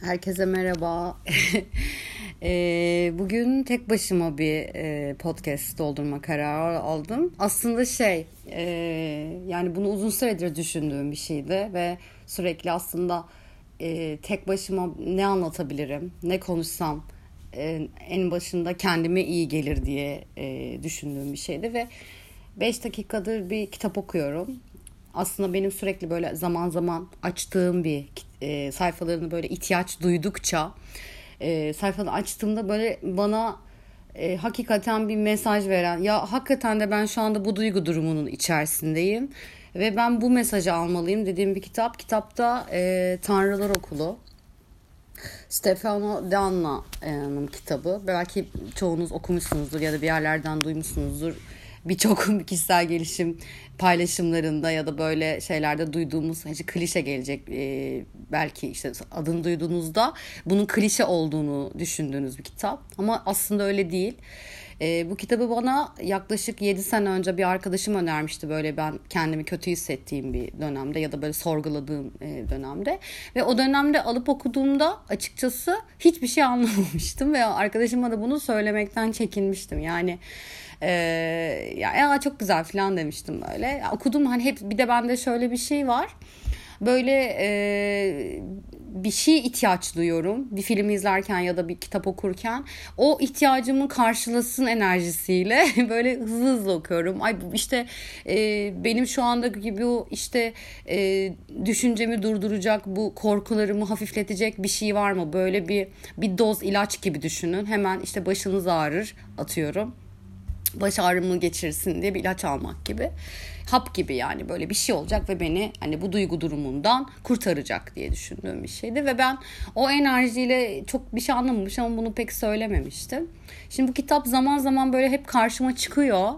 Herkese merhaba. e, bugün tek başıma bir e, podcast doldurma kararı aldım. Aslında şey, e, yani bunu uzun süredir düşündüğüm bir şeydi ve sürekli aslında e, tek başıma ne anlatabilirim, ne konuşsam e, en başında kendime iyi gelir diye e, düşündüğüm bir şeydi ve 5 dakikadır bir kitap okuyorum aslında benim sürekli böyle zaman zaman açtığım bir e, sayfalarını böyle ihtiyaç duydukça e, sayfalarını açtığımda böyle bana e, hakikaten bir mesaj veren ya hakikaten de ben şu anda bu duygu durumunun içerisindeyim ve ben bu mesajı almalıyım dediğim bir kitap. Kitapta e, Tanrılar Okulu. Stefano Danna'nın kitabı. Belki çoğunuz okumuşsunuzdur ya da bir yerlerden duymuşsunuzdur birçok kişisel gelişim paylaşımlarında ya da böyle şeylerde duyduğumuz hani klişe gelecek e, belki işte adını duyduğunuzda bunun klişe olduğunu düşündüğünüz bir kitap ama aslında öyle değil. E, bu kitabı bana yaklaşık 7 sene önce bir arkadaşım önermişti böyle ben kendimi kötü hissettiğim bir dönemde ya da böyle sorguladığım e, dönemde. Ve o dönemde alıp okuduğumda açıkçası hiçbir şey anlamamıştım ve arkadaşıma da bunu söylemekten çekinmiştim. Yani ee, ya, ya çok güzel falan demiştim böyle. Ya, okudum hani hep bir de bende şöyle bir şey var. Böyle e, bir şey ihtiyaç duyuyorum. Bir film izlerken ya da bir kitap okurken o ihtiyacımı karşılasın enerjisiyle böyle hızlı hızlı okuyorum. Ay işte e, benim şu anda gibi bu işte e, düşüncemi durduracak, bu korkularımı hafifletecek bir şey var mı? Böyle bir bir doz ilaç gibi düşünün. Hemen işte başınız ağrır atıyorum baş ağrımı geçirsin diye bir ilaç almak gibi. Hap gibi yani böyle bir şey olacak ve beni hani bu duygu durumundan kurtaracak diye düşündüğüm bir şeydi. Ve ben o enerjiyle çok bir şey anlamamış ama bunu pek söylememiştim. Şimdi bu kitap zaman zaman böyle hep karşıma çıkıyor.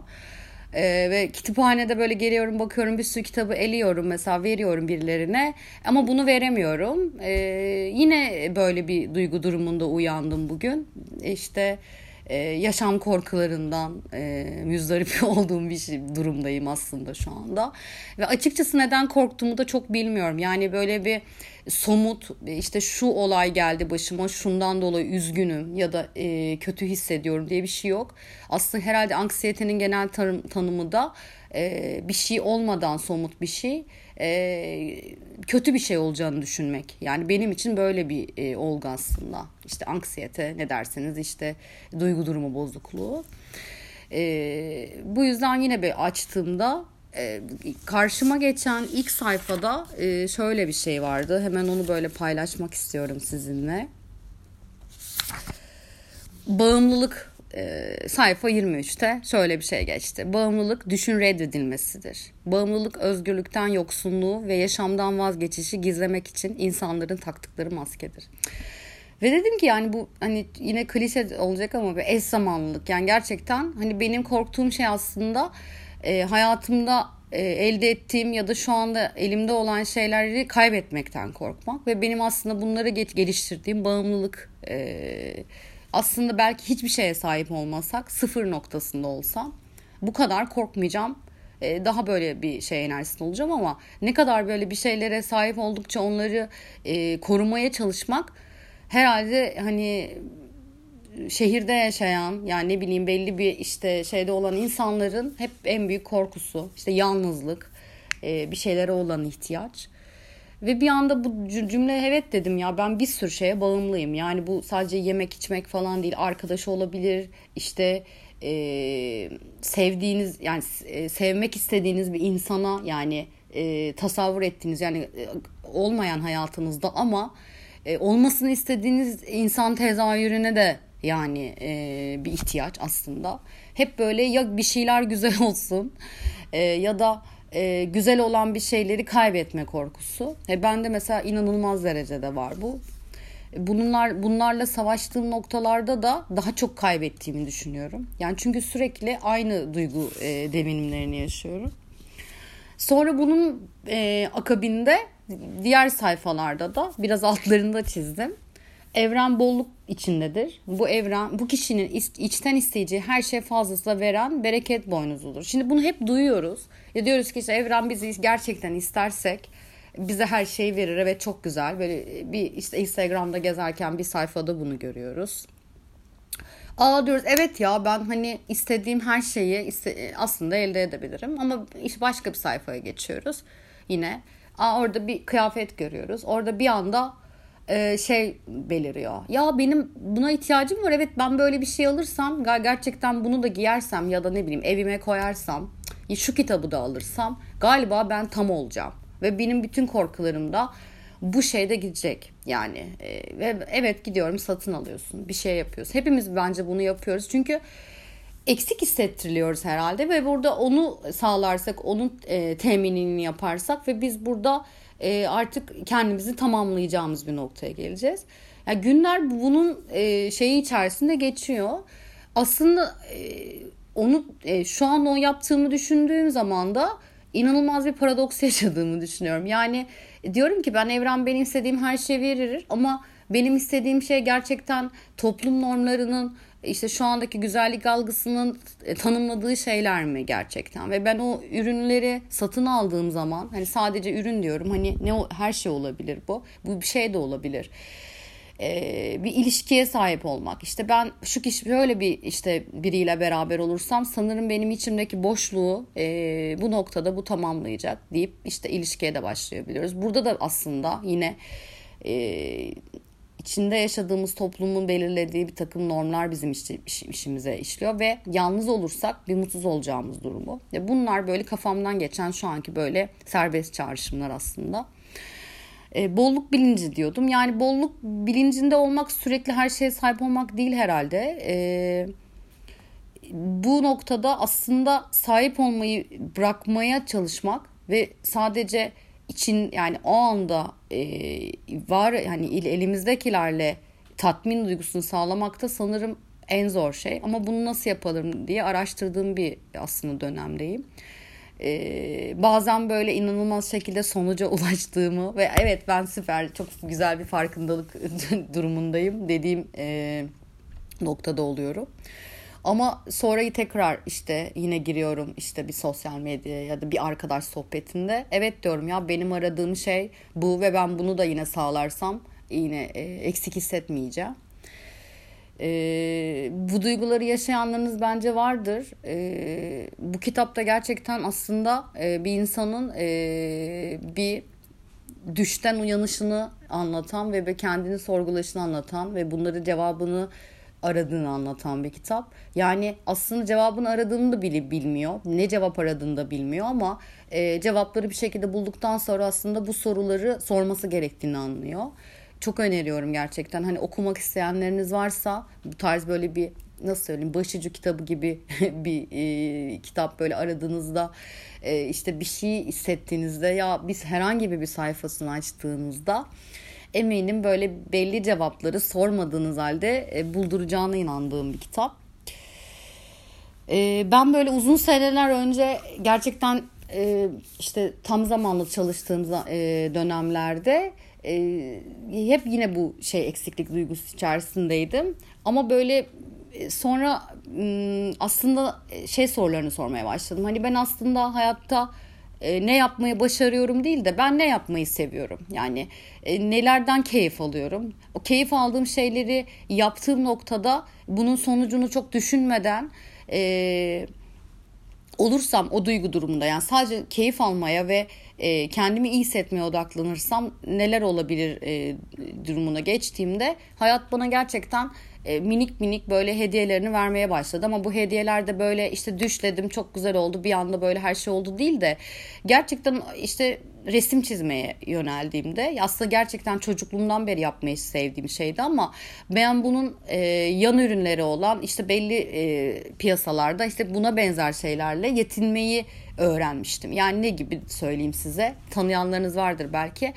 Ee, ve kütüphanede böyle geliyorum bakıyorum bir sürü kitabı eliyorum mesela veriyorum birilerine ama bunu veremiyorum. Ee, yine böyle bir duygu durumunda uyandım bugün. İşte e, yaşam korkularından e, müzdarip olduğum bir şey, durumdayım aslında şu anda. Ve açıkçası neden korktuğumu da çok bilmiyorum. Yani böyle bir somut işte şu olay geldi başıma şundan dolayı üzgünüm ya da e, kötü hissediyorum diye bir şey yok. Aslında herhalde anksiyetenin genel tanım, tanımı da e, bir şey olmadan somut bir şey e, kötü bir şey olacağını düşünmek. Yani benim için böyle bir e, olgu aslında. İşte anksiyete ne derseniz işte duygu durumu bozukluğu. E, bu yüzden yine bir açtığımda e, karşıma geçen ilk sayfada e, şöyle bir şey vardı. Hemen onu böyle paylaşmak istiyorum sizinle. Bağımlılık e, sayfa 23'te şöyle bir şey geçti. Bağımlılık düşün reddedilmesidir. Bağımlılık özgürlükten yoksunluğu ve yaşamdan vazgeçişi gizlemek için insanların taktıkları maskedir. Ve dedim ki yani bu hani yine klişe olacak ama bir eş zamanlılık. Yani gerçekten hani benim korktuğum şey aslında e, hayatımda e, elde ettiğim ya da şu anda elimde olan şeyleri kaybetmekten korkmak. Ve benim aslında bunları geliştirdiğim bağımlılık e, aslında belki hiçbir şeye sahip olmasak sıfır noktasında olsam bu kadar korkmayacağım ee, daha böyle bir şey enerjisinde olacağım ama ne kadar böyle bir şeylere sahip oldukça onları e, korumaya çalışmak herhalde hani şehirde yaşayan yani ne bileyim belli bir işte şeyde olan insanların hep en büyük korkusu işte yalnızlık e, bir şeylere olan ihtiyaç. Ve bir anda bu cümle evet dedim ya ben bir sürü şeye bağımlıyım. Yani bu sadece yemek içmek falan değil arkadaş olabilir işte e, sevdiğiniz yani e, sevmek istediğiniz bir insana yani e, tasavvur ettiğiniz yani e, olmayan hayatınızda ama e, olmasını istediğiniz insan tezahürüne de yani e, bir ihtiyaç aslında. Hep böyle ya bir şeyler güzel olsun e, ya da e, güzel olan bir şeyleri kaybetme korkusu. E, ben de mesela inanılmaz derecede var bu. Bunlar bunlarla savaştığım noktalarda da daha çok kaybettiğimi düşünüyorum. Yani çünkü sürekli aynı duygu e, devinimlerini yaşıyorum. Sonra bunun e, akabinde diğer sayfalarda da biraz altlarında çizdim. Evren bolluk içindedir. Bu evren bu kişinin içten isteyeceği her şey fazlasıyla veren bereket boynuzudur. Şimdi bunu hep duyuyoruz. Ya diyoruz ki işte evren bizi gerçekten istersek bize her şeyi verir. Evet çok güzel. Böyle bir işte Instagram'da gezerken bir sayfada bunu görüyoruz. Aa diyoruz evet ya ben hani istediğim her şeyi iste, aslında elde edebilirim ama işte başka bir sayfaya geçiyoruz yine. Aa orada bir kıyafet görüyoruz. Orada bir anda e, şey beliriyor. Ya benim buna ihtiyacım var. Evet ben böyle bir şey alırsam gerçekten bunu da giyersem ya da ne bileyim evime koyarsam şu kitabı da alırsam galiba ben tam olacağım. Ve benim bütün korkularım da bu şeyde gidecek yani e, ve evet gidiyorum satın alıyorsun bir şey yapıyorsun hepimiz bence bunu yapıyoruz çünkü eksik hissettiriliyoruz herhalde ve burada onu sağlarsak onun e, teminini yaparsak ve biz burada e, artık kendimizi tamamlayacağımız bir noktaya geleceğiz. Yani günler bunun e, şeyi içerisinde geçiyor. Aslında e, onu e, şu an o yaptığımı düşündüğüm zaman da inanılmaz bir paradoks yaşadığımı düşünüyorum. Yani diyorum ki ben evren benim istediğim her şeyi verir ama benim istediğim şey gerçekten toplum normlarının işte şu andaki güzellik algısının e, tanımladığı şeyler mi gerçekten? Ve ben o ürünleri satın aldığım zaman hani sadece ürün diyorum hani ne her şey olabilir bu. Bu bir şey de olabilir. Ee, bir ilişkiye sahip olmak. İşte ben şu kişi böyle bir işte biriyle beraber olursam sanırım benim içimdeki boşluğu e, bu noktada bu tamamlayacak deyip işte ilişkiye de başlayabiliyoruz. Burada da aslında yine e, içinde yaşadığımız toplumun belirlediği bir takım normlar bizim iş, işimize işliyor ve yalnız olursak bir mutsuz olacağımız durumu. Ve bunlar böyle kafamdan geçen şu anki böyle serbest çağrışımlar aslında. E, bolluk bilinci diyordum. Yani bolluk bilincinde olmak sürekli her şeye sahip olmak değil herhalde. E, bu noktada aslında sahip olmayı bırakmaya çalışmak ve sadece için yani o anda e, var yani elimizdekilerle tatmin duygusunu sağlamakta sanırım en zor şey. Ama bunu nasıl yapalım diye araştırdığım bir aslında dönemdeyim. Ee, bazen böyle inanılmaz şekilde sonuca ulaştığımı ve evet ben süper çok güzel bir farkındalık durumundayım dediğim e, noktada oluyorum. Ama sonrayı tekrar işte yine giriyorum işte bir sosyal medyaya ya da bir arkadaş sohbetinde. Evet diyorum ya benim aradığım şey bu ve ben bunu da yine sağlarsam yine e, eksik hissetmeyeceğim. E, bu duyguları yaşayanlarınız bence vardır. E, bu kitapta gerçekten aslında e, bir insanın e, bir düşten uyanışını anlatan ve kendini sorgulaşını anlatan ve bunları cevabını aradığını anlatan bir kitap. Yani aslında cevabını aradığını da bile bilmiyor. Ne cevap aradığını da bilmiyor ama e, cevapları bir şekilde bulduktan sonra aslında bu soruları sorması gerektiğini anlıyor. Çok öneriyorum gerçekten. Hani okumak isteyenleriniz varsa bu tarz böyle bir nasıl söyleyeyim başucu kitabı gibi bir e, kitap böyle aradığınızda e, işte bir şey hissettiğinizde ya biz herhangi bir sayfasını açtığınızda eminim böyle belli cevapları sormadığınız halde e, bulduracağına inandığım bir kitap. E, ben böyle uzun seneler önce gerçekten e, işte tam zamanlı çalıştığım e, dönemlerde e, hep yine bu şey eksiklik duygusu içerisindeydim. Ama böyle e, sonra aslında şey sorularını sormaya başladım. Hani ben aslında hayatta e, ne yapmayı başarıyorum değil de ben ne yapmayı seviyorum. Yani e, nelerden keyif alıyorum. O keyif aldığım şeyleri yaptığım noktada bunun sonucunu çok düşünmeden e, olursam o duygu durumunda yani sadece keyif almaya ve e, kendimi iyi hissetmeye odaklanırsam neler olabilir e, durumuna geçtiğimde hayat bana gerçekten e, minik minik böyle hediyelerini vermeye başladı. Ama bu hediyeler de böyle işte düşledim çok güzel oldu bir anda böyle her şey oldu değil de gerçekten işte resim çizmeye yöneldiğimde aslında gerçekten çocukluğumdan beri yapmayı sevdiğim şeydi ama ben bunun e, yan ürünleri olan işte belli e, piyasalarda işte buna benzer şeylerle yetinmeyi öğrenmiştim. Yani ne gibi söyleyeyim size? Tanıyanlarınız vardır belki.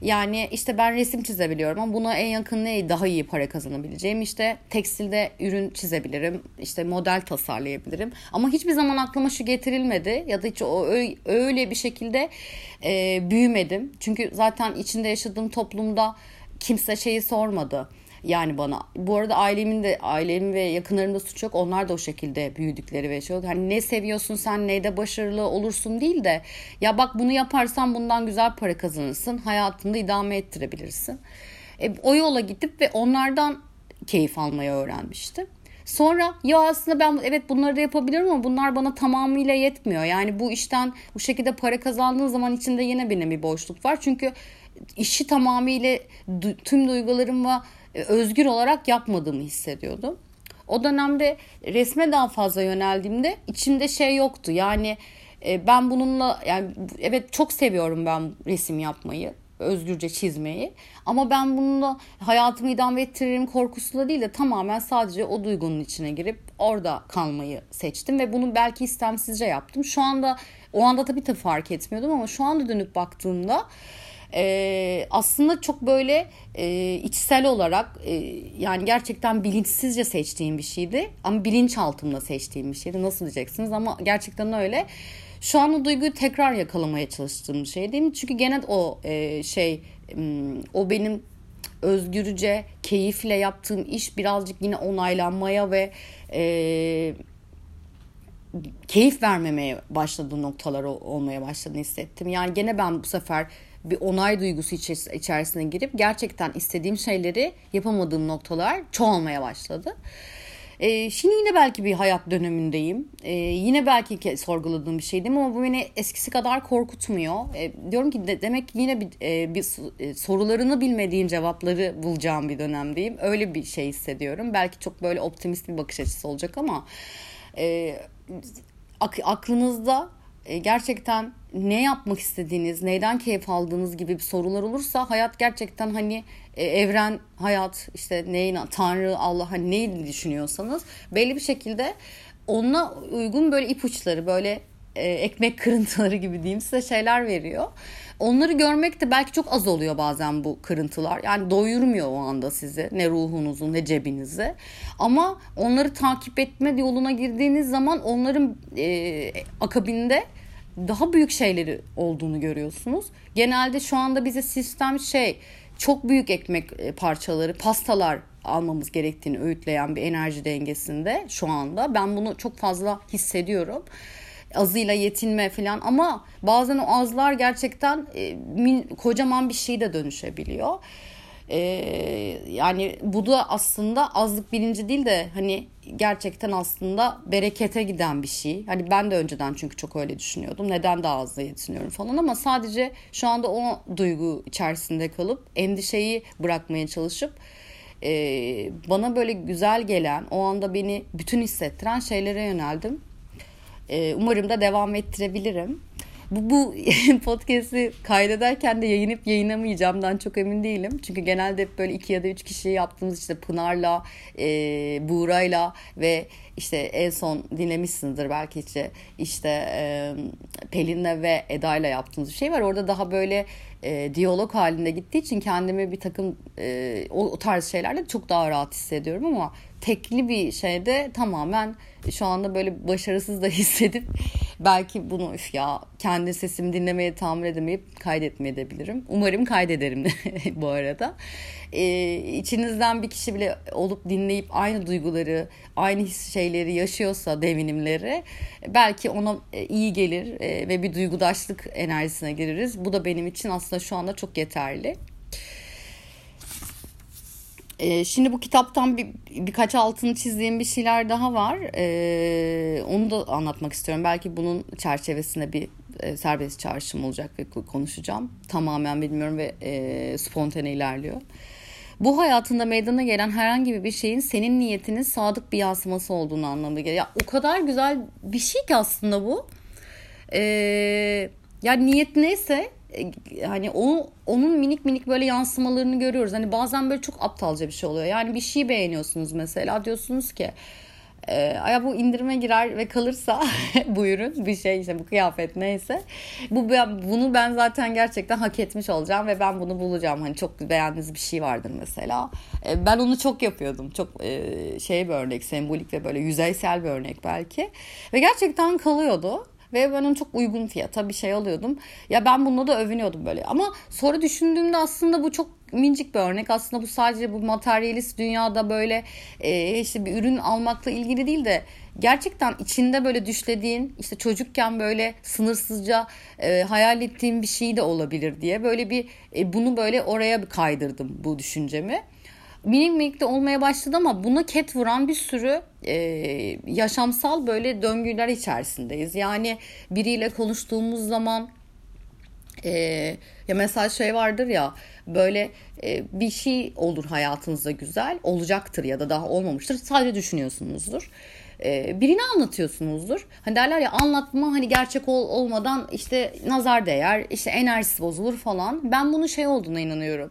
Yani işte ben resim çizebiliyorum ama buna en yakın ne daha iyi para kazanabileceğim? İşte tekstilde ürün çizebilirim. işte model tasarlayabilirim. Ama hiçbir zaman aklıma şu getirilmedi ya da hiç o öyle bir şekilde e, büyümedim. Çünkü zaten içinde yaşadığım toplumda kimse şeyi sormadı Yani bana. Bu arada ailemin de ailemin ve yakınlarımda suç yok. Onlar da o şekilde büyüdükleri ve yaşıyor. Hani ne seviyorsun sen neyde başarılı olursun değil de ya bak bunu yaparsan bundan güzel para kazanırsın. Hayatını idame ettirebilirsin. E, o yola gidip ve onlardan keyif almayı öğrenmiştim. Sonra ya aslında ben evet bunları da yapabilirim ama bunlar bana tamamıyla yetmiyor. Yani bu işten bu şekilde para kazandığın zaman içinde yine benim bir boşluk var. Çünkü işi tamamıyla tüm duygularımla özgür olarak yapmadığımı hissediyordum. O dönemde resme daha fazla yöneldiğimde içimde şey yoktu. Yani e, ben bununla yani evet çok seviyorum ben resim yapmayı özgürce çizmeyi. Ama ben bununla hayatımı idame ettiririm korkusuyla değil de tamamen sadece o duygunun içine girip orada kalmayı seçtim ve bunu belki istemsizce yaptım. Şu anda o anda tabii de fark etmiyordum ama şu anda dönüp baktığımda e, aslında çok böyle e, içsel olarak e, yani gerçekten bilinçsizce seçtiğim bir şeydi ama bilinçaltımda seçtiğim bir şeydi nasıl diyeceksiniz ama gerçekten öyle şu an o duyguyu tekrar yakalamaya çalıştığım şey değil mi? Çünkü gene o e, şey o benim özgürce, keyifle yaptığım iş birazcık yine onaylanmaya ve e, keyif vermemeye başladığı noktalar olmaya başladığını hissettim. Yani gene ben bu sefer bir onay duygusu içerisine girip gerçekten istediğim şeyleri yapamadığım noktalar çoğalmaya başladı. E, şimdi yine belki bir hayat dönemindeyim. E, yine belki sorguladığım bir şeydim ama bu beni eskisi kadar korkutmuyor. E, diyorum ki de, demek ki yine bir, e, bir e, sorularını bilmediğin cevapları bulacağım bir dönemdeyim. Öyle bir şey hissediyorum. Belki çok böyle optimist bir bakış açısı olacak ama e, ak, aklınızda gerçekten ne yapmak istediğiniz, neyden keyif aldığınız gibi bir sorular olursa hayat gerçekten hani e, evren, hayat işte neyin Tanrı, Allah hani neyi düşünüyorsanız belli bir şekilde ona uygun böyle ipuçları böyle e, ekmek kırıntıları gibi diyeyim size şeyler veriyor. Onları görmek de belki çok az oluyor bazen bu kırıntılar. Yani doyurmuyor o anda sizi ne ruhunuzu ne cebinizi. Ama onları takip etme yoluna girdiğiniz zaman onların e, akabinde daha büyük şeyleri olduğunu görüyorsunuz. Genelde şu anda bize sistem şey çok büyük ekmek e, parçaları, pastalar almamız gerektiğini öğütleyen bir enerji dengesinde şu anda. Ben bunu çok fazla hissediyorum. Azıyla yetinme falan ama bazen o azlar gerçekten e, kocaman bir şey de dönüşebiliyor. E, yani bu da aslında azlık bilinci değil de hani gerçekten aslında berekete giden bir şey. Hani ben de önceden çünkü çok öyle düşünüyordum. Neden daha azla yetiniyorum falan ama sadece şu anda o duygu içerisinde kalıp endişeyi bırakmaya çalışıp e, bana böyle güzel gelen o anda beni bütün hissettiren şeylere yöneldim. E, umarım da devam ettirebilirim. Bu, bu podcast'i kaydederken de yayınıp yayınlamayacağımdan çok emin değilim. Çünkü genelde hep böyle iki ya da üç kişi yaptığımız işte Pınar'la, e, Buğra'yla ve işte en son dinlemişsinizdir belki işte işte e, Pelin'le ve Eda'yla yaptığımız bir şey var. Orada daha böyle e, diyalog halinde gittiği için kendimi bir takım e, o, o tarz şeylerle çok daha rahat hissediyorum ama tekli bir şeyde tamamen şu anda böyle başarısız da hissedip belki bunu üf ya kendi sesimi dinlemeye tahammül edemeyip kaydetmeye edebilirim. Umarım kaydederim bu arada. Ee, içinizden bir kişi bile olup dinleyip aynı duyguları, aynı şeyleri yaşıyorsa devinimleri belki ona e, iyi gelir e, ve bir duygudaşlık enerjisine gireriz. Bu da benim için aslında şu anda çok yeterli. E, şimdi bu kitaptan bir, birkaç altını çizdiğim bir şeyler daha var. E, onu da anlatmak istiyorum. Belki bunun çerçevesinde bir e, serbest çağrışım olacak ve konuşacağım. Tamamen bilmiyorum ve e, spontane ilerliyor. Bu hayatında meydana gelen herhangi bir şeyin senin niyetinin sadık bir yansıması olduğunu anlamına geliyor. Ya, o kadar güzel bir şey ki aslında bu. Ee, yani niyet neyse hani o onun minik minik böyle yansımalarını görüyoruz. Hani bazen böyle çok aptalca bir şey oluyor. Yani bir şey beğeniyorsunuz mesela. Diyorsunuz ki e, ya bu indirime girer ve kalırsa bu ürün bir şey işte bu kıyafet neyse. Bu bunu ben zaten gerçekten hak etmiş olacağım ve ben bunu bulacağım. Hani çok beğendiğiniz bir şey vardır mesela. E, ben onu çok yapıyordum. Çok e, şey bir örnek sembolik ve böyle yüzeysel bir örnek belki. Ve gerçekten kalıyordu ve ben onu çok uygun fiyata bir şey alıyordum. Ya ben bununla da övünüyordum böyle. Ama sonra düşündüğümde aslında bu çok mincik bir örnek. Aslında bu sadece bu materyalist dünyada böyle e, işte bir ürün almakla ilgili değil de gerçekten içinde böyle düşlediğin işte çocukken böyle sınırsızca e, hayal ettiğim bir şey de olabilir diye böyle bir e, bunu böyle oraya kaydırdım bu düşüncemi. Minik minik de olmaya başladı ama buna ket vuran bir sürü e, yaşamsal böyle döngüler içerisindeyiz. Yani biriyle konuştuğumuz zaman e, ya mesela şey vardır ya böyle e, bir şey olur hayatınızda güzel olacaktır ya da daha olmamıştır sadece düşünüyorsunuzdur e, birini anlatıyorsunuzdur. Hani derler ya anlatma hani gerçek ol, olmadan işte nazar değer, işte enerjisi bozulur falan. Ben bunun şey olduğuna inanıyorum.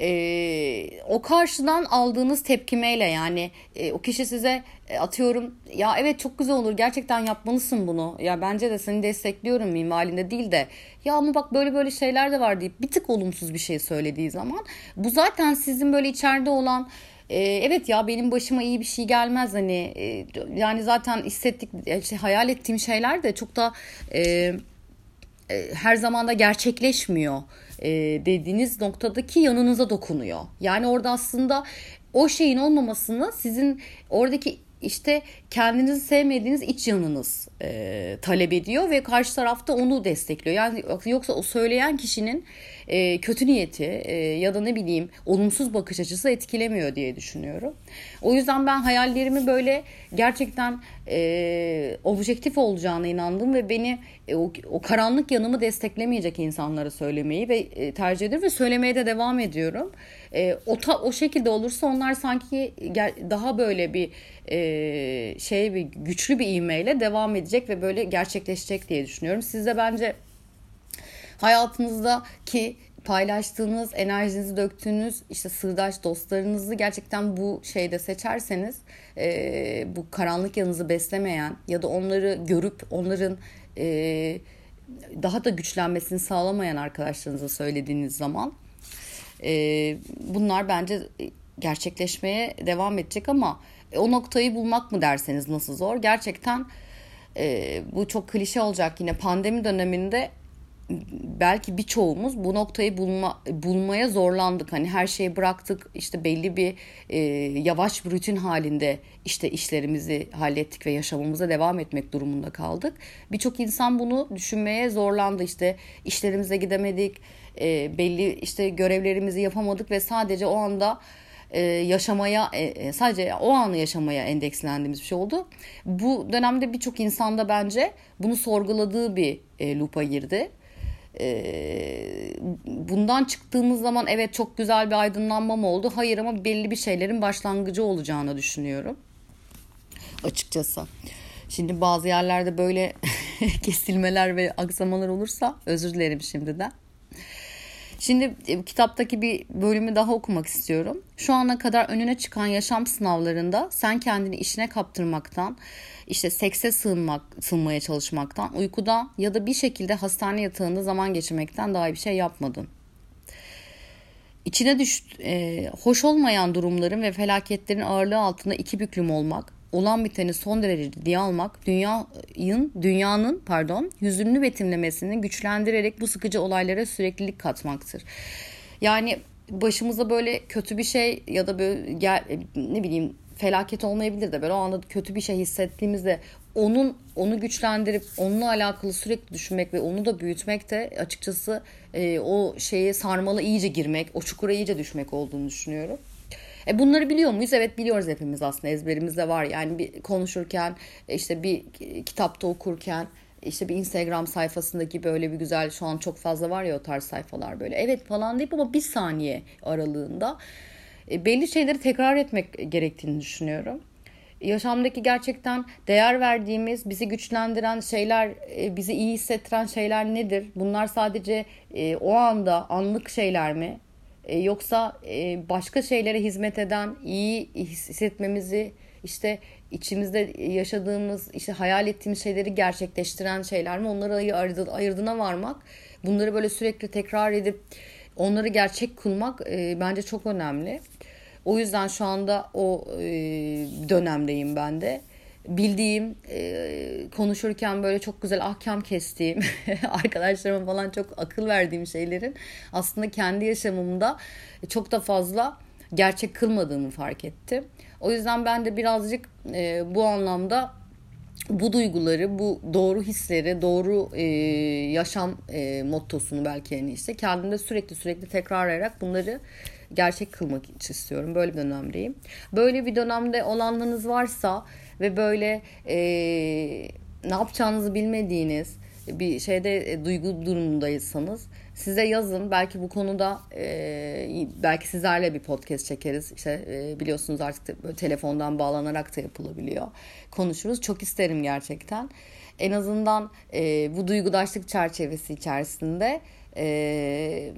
E, o karşıdan aldığınız tepkimeyle yani e, o kişi size e, atıyorum ya evet çok güzel olur gerçekten yapmalısın bunu. Ya bence de seni destekliyorum minvalinde değil de. Ya ama bak böyle böyle şeyler de var. deyip bir tık olumsuz bir şey söylediği zaman bu zaten sizin böyle içeride olan e, evet ya benim başıma iyi bir şey gelmez. Hani e, yani zaten hissettik işte hayal ettiğim şeyler de çok da e, e, her zaman da gerçekleşmiyor e, dediğiniz noktadaki yanınıza dokunuyor. Yani orada aslında o şeyin olmamasını sizin oradaki işte kendinizi sevmediğiniz iç yanınız e, talep ediyor ve karşı tarafta onu destekliyor. Yani yoksa o söyleyen kişinin e, kötü niyeti e, ya da ne bileyim olumsuz bakış açısı etkilemiyor diye düşünüyorum. O yüzden ben hayallerimi böyle gerçekten e, objektif olacağına inandım ve beni e, o, o karanlık yanımı desteklemeyecek insanlara söylemeyi ve e, tercih ediyorum ve söylemeye de devam ediyorum. E, o, ta, o şekilde olursa onlar sanki daha böyle bir e, şey bir güçlü bir ivmeyle devam edecek ve böyle gerçekleşecek diye düşünüyorum. Siz de bence hayatınızdaki paylaştığınız, enerjinizi döktüğünüz işte sırdaş dostlarınızı gerçekten bu şeyde seçerseniz e, bu karanlık yanınızı beslemeyen ya da onları görüp onların e, daha da güçlenmesini sağlamayan arkadaşlarınıza söylediğiniz zaman e, bunlar bence gerçekleşmeye devam edecek ama o noktayı bulmak mı derseniz nasıl zor? Gerçekten e, bu çok klişe olacak yine pandemi döneminde belki birçoğumuz bu noktayı bulma, bulmaya zorlandık. Hani her şeyi bıraktık işte belli bir e, yavaş bir rutin halinde işte işlerimizi hallettik ve yaşamımıza devam etmek durumunda kaldık. Birçok insan bunu düşünmeye zorlandı işte işlerimize gidemedik e, belli işte görevlerimizi yapamadık ve sadece o anda e, yaşamaya e, e, sadece o anı yaşamaya endekslendiğimiz bir şey oldu. Bu dönemde birçok insanda bence bunu sorguladığı bir e, loop'a girdi ee, bundan çıktığımız zaman evet çok güzel bir aydınlanma mı oldu? Hayır ama belli bir şeylerin başlangıcı olacağını düşünüyorum. Açıkçası. Şimdi bazı yerlerde böyle kesilmeler ve aksamalar olursa özür dilerim şimdiden. Şimdi e, kitaptaki bir bölümü daha okumak istiyorum. Şu ana kadar önüne çıkan yaşam sınavlarında sen kendini işine kaptırmaktan, işte sekse sığınmak, sığınmaya çalışmaktan, uykuda ya da bir şekilde hastane yatağında zaman geçirmekten daha bir şey yapmadın. İçine düş, e, hoş olmayan durumların ve felaketlerin ağırlığı altında iki büklüm olmak, olan biteni son derece ciddiye almak, dünyanın, dünyanın pardon, hüzünlü betimlemesini güçlendirerek bu sıkıcı olaylara süreklilik katmaktır. Yani başımıza böyle kötü bir şey ya da böyle gel, ne bileyim felaket olmayabilir de böyle o anda kötü bir şey hissettiğimizde onun onu güçlendirip onunla alakalı sürekli düşünmek ve onu da büyütmek de açıkçası e, o şeyi sarmalı iyice girmek, o çukura iyice düşmek olduğunu düşünüyorum. E bunları biliyor muyuz? Evet biliyoruz hepimiz aslında ezberimizde var. Yani bir konuşurken işte bir kitapta okurken işte bir Instagram sayfasındaki böyle bir güzel şu an çok fazla var ya o tarz sayfalar böyle. Evet falan deyip ama bir saniye aralığında e, belli şeyleri tekrar etmek gerektiğini düşünüyorum. Yaşamdaki gerçekten değer verdiğimiz, bizi güçlendiren şeyler, e, bizi iyi hissettiren şeyler nedir? Bunlar sadece e, o anda anlık şeyler mi? Yoksa başka şeylere hizmet eden, iyi hissetmemizi, işte içimizde yaşadığımız, işte hayal ettiğimiz şeyleri gerçekleştiren şeyler mi? Onları ayırdığına varmak, bunları böyle sürekli tekrar edip onları gerçek kılmak bence çok önemli. O yüzden şu anda o e, dönemdeyim ben de. Bildiğim, e, konuşurken böyle çok güzel ahkam kestiğim, arkadaşlarıma falan çok akıl verdiğim şeylerin aslında kendi yaşamımda çok da fazla gerçek kılmadığımı fark ettim. O yüzden ben de birazcık e, bu anlamda bu duyguları, bu doğru hisleri, doğru e, yaşam e, mottosunu belki yani işte kendimde sürekli sürekli tekrarlayarak bunları gerçek kılmak istiyorum. Böyle bir dönemdeyim. Böyle bir dönemde olanlarınız varsa ve böyle e, ne yapacağınızı bilmediğiniz bir şeyde e, duygu durumundaysanız size yazın. Belki bu konuda e, belki sizlerle bir podcast çekeriz. İşte e, biliyorsunuz artık böyle telefondan bağlanarak da yapılabiliyor. Konuşuruz. Çok isterim gerçekten. En azından e, bu duygudaşlık çerçevesi içerisinde e,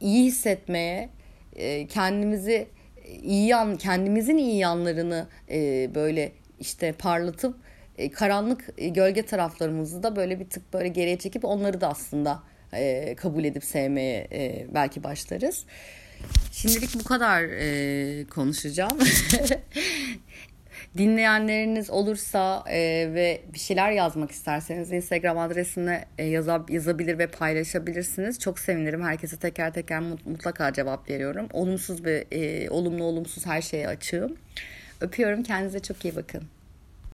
iyi hissetmeye, e, kendimizi iyi yan, kendimizin iyi yanlarını e, böyle işte parlatıp e, karanlık e, gölge taraflarımızı da böyle bir tık böyle geriye çekip onları da aslında e, kabul edip sevmeye belki başlarız. Şimdilik bu kadar konuşacağım. Dinleyenleriniz olursa e, ve bir şeyler yazmak isterseniz Instagram adresine e, yazab, yazabilir ve paylaşabilirsiniz. Çok sevinirim. Herkese teker teker mutlaka cevap veriyorum. Olumsuz ve e, olumlu olumsuz her şeye açığım. Öpüyorum. Kendinize çok iyi bakın.